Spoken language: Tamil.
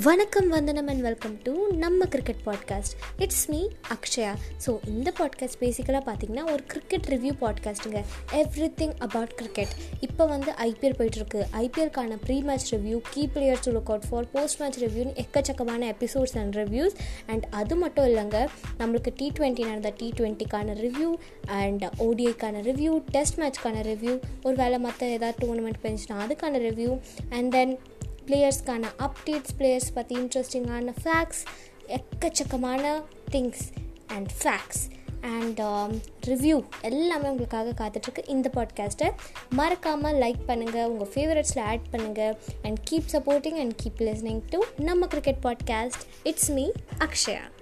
வணக்கம் வந்தனம் அண்ட் வெல்கம் டு நம்ம cricket podcast it's me Akshaya so இந்த பாட்காஸ்ட் பேசிக்கலாக பார்த்தீங்கன்னா ஒரு கிரிக்கெட் ரிவ்யூ பாட்காஸ்ட்டுங்க எவ்ரி திங் அபவுட் கிரிக்கெட் இப்போ வந்து ஐபிஎல் போயிட்டுருக்கு. ஐபிஎல்க்கான pre match review key players to look out for post match ரிவ்யூன்னு எக்கச்சக்கமான எபிசோட்ஸ் அண்ட் ரிவ்யூஸ் அண்ட் அது மட்டும் இல்லைங்க நம்மளுக்கு டி ட்வெண்ட்டி நடந்த டி ட்வெண்ட்டிக்கான ரிவ்யூ அண்ட் ஓடிஐக்கான ரிவ்யூ டெஸ்ட் மேட்ச்க்கான ரிவ்யூ ஒரு வேலை மற்ற ஏதாவது டூர்னமெண்ட் போயிருந்துச்சுன்னா அதுக்கான ரிவ்யூ அண்ட் தென் பிளேயர்ஸ்க்கான அப்டேட்ஸ் பிளேயர்ஸ் பற்றி இன்ட்ரெஸ்டிங்கான ஃபேக்ட்ஸ் எக்கச்சக்கமான things and facts and review எல்லாமே உங்களுக்காக காத்துட்ருக்கு இந்த பாட்காஸ்ட்டை மறக்காமல் லைக் பண்ணுங்கள் உங்கள் ஃபேவரட்ஸில் ஆட் பண்ணுங்கள் and keep supporting and keep listening to நம்ம cricket podcast it's me Akshaya